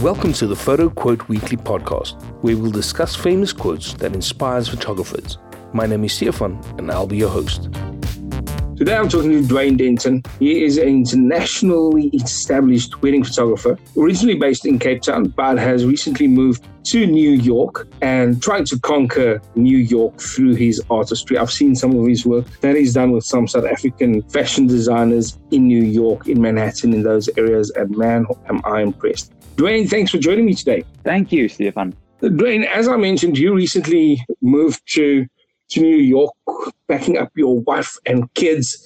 Welcome to the Photo Quote Weekly podcast, where we'll discuss famous quotes that inspires photographers. My name is Stefan, and I'll be your host. Today I'm talking to Duwayne Denton. He is an internationally established wedding photographer, originally based in Cape Town, but has recently moved to New York and trying to conquer New York through his artistry. I've seen some of his work that he's done with some South African fashion designers in New York, in Manhattan, in those areas, and man, am I impressed. Duwayne, thanks for joining me today. Thank you, Stefan. Duwayne, as I mentioned, you recently moved to, to New York, backing up your wife and kids.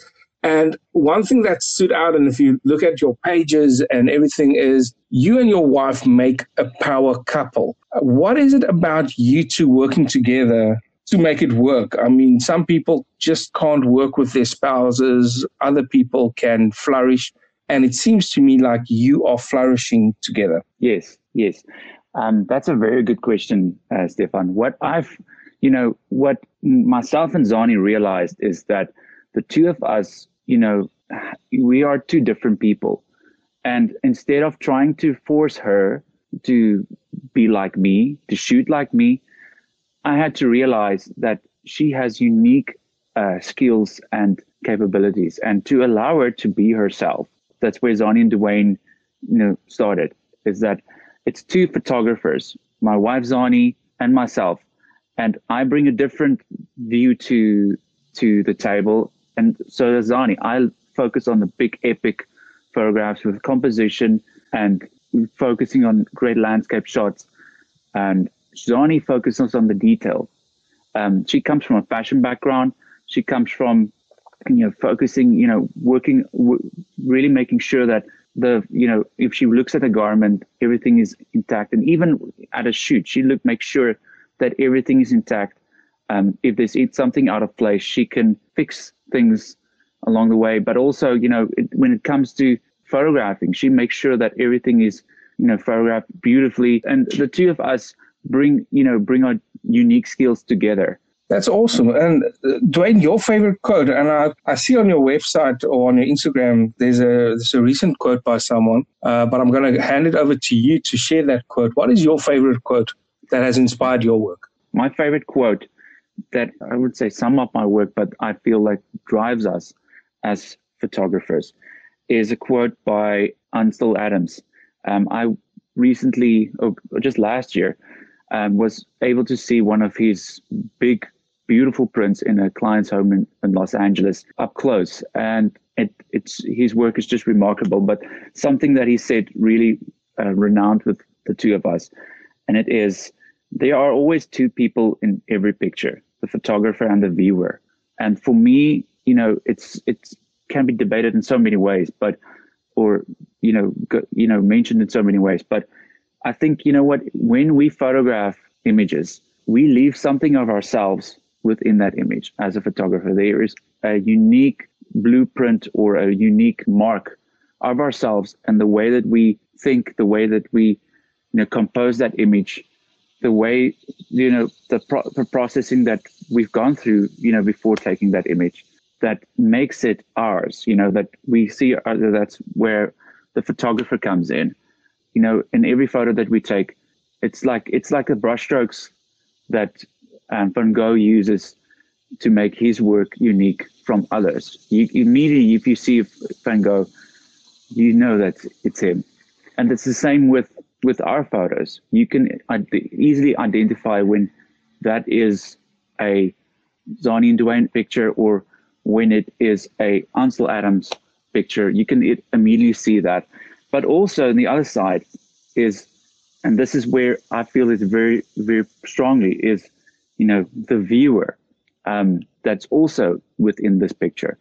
And one thing that stood out, and if you look at your pages and everything, is you and your wife make a power couple. What is it about you two working together to make it work? I mean, some people just can't work with their spouses, other people can flourish and it seems to me like you are flourishing together. Yes, yes. Um, that's a very good question, uh, Stefan. What I've, you know, what myself and Zani realized is that the two of us, you know, we are two different people. And instead of trying to force her to be like me, to shoot like me, I had to realize that she has unique uh, skills and capabilities and to allow her to be herself that's where Zani and Duwayne, you know, started. Is that it's two photographers, my wife Zani and myself, and I bring a different view to to the table, and so does Zani. I focus on the big epic photographs with composition and focusing on great landscape shots, and Zani focuses on the detail. Um, she comes from a fashion background. She comes from you know, focusing, you know, working, w- really making sure that the, you know, if she looks at a garment, everything is intact. And even at a shoot, she look, make sure that everything is intact. Um, if there's something out of place, she can fix things along the way. But also, you know, it, when it comes to photographing, she makes sure that everything is, you know, photographed beautifully. And the two of us bring, you know, bring our unique skills together. That's awesome. And uh, Duwayne, your favorite quote, and I, I see on your website or on your Instagram, there's a there's a recent quote by someone, uh, but I'm going to hand it over to you to share that quote. What is your favorite quote that has inspired your work? My favorite quote that I would say sum up my work, but I feel like drives us as photographers is a quote by Ansel Adams. Um, I recently, or just last year, um, was able to see one of his big beautiful prints in a client's home in, in Los Angeles up close. And it, it's his work is just remarkable. But something that he said really uh, renowned with the two of us, and it is there are always two people in every picture: the photographer and the viewer. And for me, you know, it's it's can be debated in so many ways, but or you know, go, you know, mentioned in so many ways. But I think you know what when we photograph images, we leave something of ourselves within that image as a photographer. There is a unique blueprint or a unique mark of ourselves and the way that we think, the way that we you know compose that image, the way you know the, pro- the processing that we've gone through, you know, before taking that image that makes it ours. You know that we see uh, that's where the photographer comes in. You know, in every photo that we take, it's like it's like the brushstrokes that um, Van Gogh uses to make his work unique from others. You, immediately, if you see Van Gogh, you know that it's him. And it's the same with, with our photos. You can easily identify when that is a Zani and Duwayne picture or when it is a Ansel Adams picture. You can immediately see that. But also on the other side is, and this is where I feel it very, very strongly, is you know, the viewer um, that's also within this picture.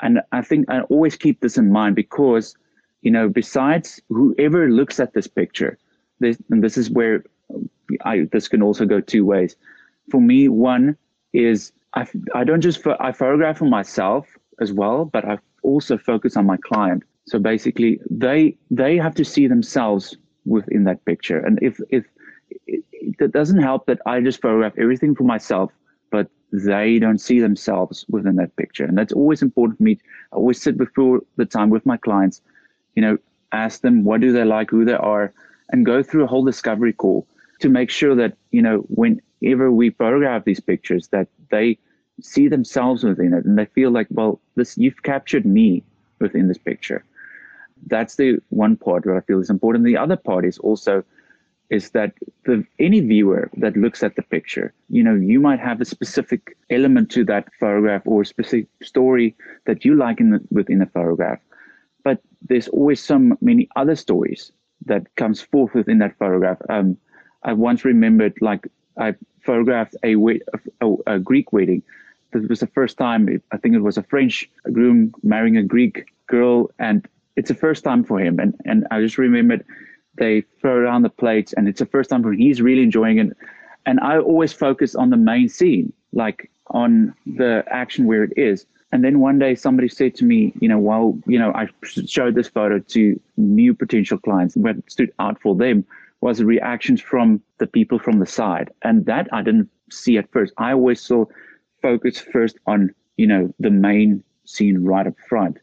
And I think I always keep this in mind because, you know, besides whoever looks at this picture, this, and this is where I, this can also go two ways. For me, one is I, I don't just, I photograph for myself as well, but I also focus on my client. So basically they, they have to see themselves within that picture. And if, if it doesn't help that I just photograph everything for myself, but they don't see themselves within that picture. And that's always important for me. I always sit before the time with my clients, you know, ask them what do they like, who they are, and go through a whole discovery call to make sure that, you know, whenever we photograph these pictures, that they see themselves within it and they feel like, well, this you've captured me within this picture. That's the one part where I feel is important. The other part is also is that the any viewer that looks at the picture, you know, you might have a specific element to that photograph or a specific story that you like in the, within a photograph, but there's always so many other stories that comes forth within that photograph. Um, I once remembered like I photographed a, a, a Greek wedding. This was the first time. I think it was a French groom marrying a Greek girl, and it's the first time for him. And and I just remembered they throw around the plates, and it's the first time where he's really enjoying it. And I always focus on the main scene, like on the action where it is. And then one day somebody said to me, you know, while, you know, I showed this photo to new potential clients, what stood out for them was the reactions from the people from the side. And that I didn't see at first. I always saw focus first on, you know, the main scene right up front.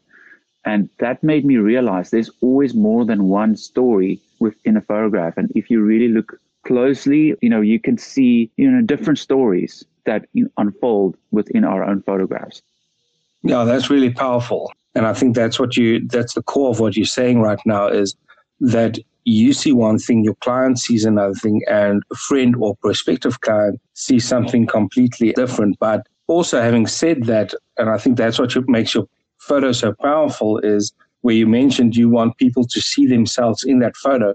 And that made me realize there's always more than one story within a photograph. And if you really look closely, you know, you can see, you know, different stories that unfold within our own photographs. Yeah, that's really powerful. And I think that's what you, that's the core of what you're saying right now is that you see one thing, your client sees another thing, and a friend or prospective client sees something completely different. But also, having said that, and I think that's what makes your photo so powerful is where you mentioned you want people to see themselves in that photo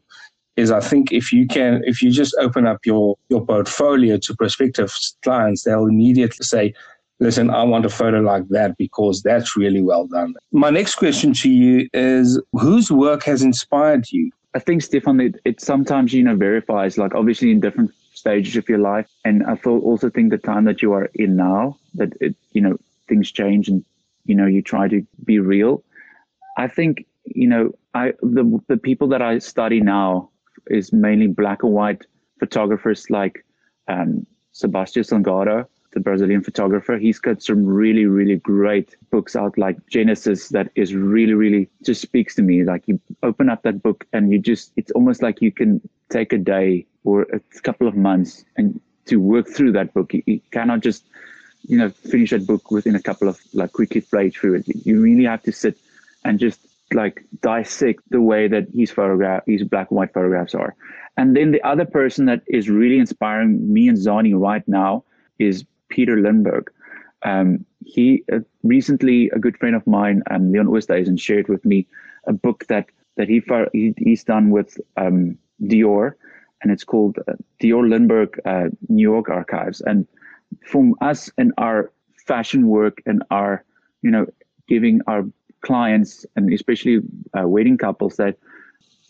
is I think if you can if you just open up your your portfolio to prospective clients, they'll immediately say, listen, I want a photo like that because that's really well done. My next question to you is whose work has inspired you? I think Stefan, it, it sometimes, you know, verifies like obviously in different stages of your life. And I also think the time that you are in now, that it, you know, things change and you know you try to be real i think you know i the, the people that i study now is mainly black and white photographers like um, sebastião salgado the brazilian photographer he's got some really really great books out like genesis that is really really just speaks to me like you open up that book and you just it's almost like you can take a day or a couple of months and to work through that book you, you cannot just you know, finish that book within a couple of like quickly play through it. You really have to sit and just like dissect the way that his photograph, his black and white photographs are. And then the other person that is really inspiring me and Zani right now is Peter Lindbergh. Um, he uh, recently, a good friend of mine, um, Leon Oosthuizen, shared with me a book that that he, he he's done with um, Dior, and it's called uh, Dior Lindbergh uh, New York Archives. And from us and our fashion work and our, you know, giving our clients and especially uh, wedding couples that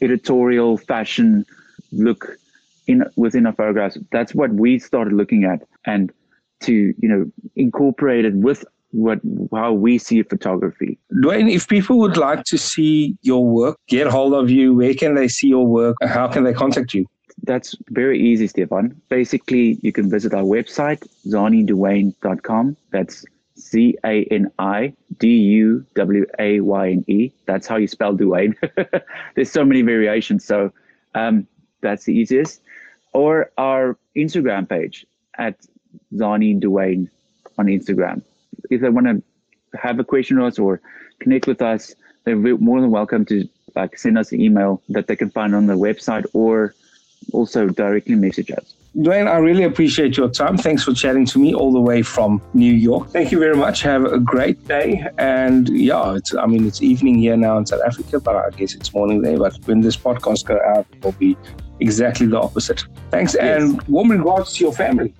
editorial fashion look in within our photographs. That's what we started looking at and to you know incorporate it with what how we see photography. Duwayne, if people would like to see your work, get hold of you, where can they see your work? How can they contact you? that's very easy, Stefan. Basically, you can visit our website, zaniduwayne.com. That's Z A N I D U W A Y N E. That's how you spell Duwayne. There's so many variations. So um, that's the easiest. Or our Instagram page at Zani Duwayne on Instagram. If they want to have a question with us or connect with us, they're more than welcome to like send us an email that they can find on the website or also directly message us. Duwayne, I really appreciate your time. Thanks for chatting to me all the way from New York. Thank you very much. Have a great day. And yeah, it's, I mean, it's evening here now in South Africa, but I guess it's morning there. But when this podcast goes out, it will be exactly the opposite. Thanks yes. and warm regards to your family.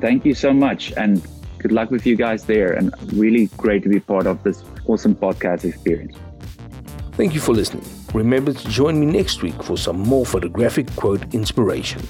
Thank you so much. And good luck with you guys there. And really great to be part of this awesome podcast experience. Thank you for listening. Remember to join me next week for some more photographic quote inspiration.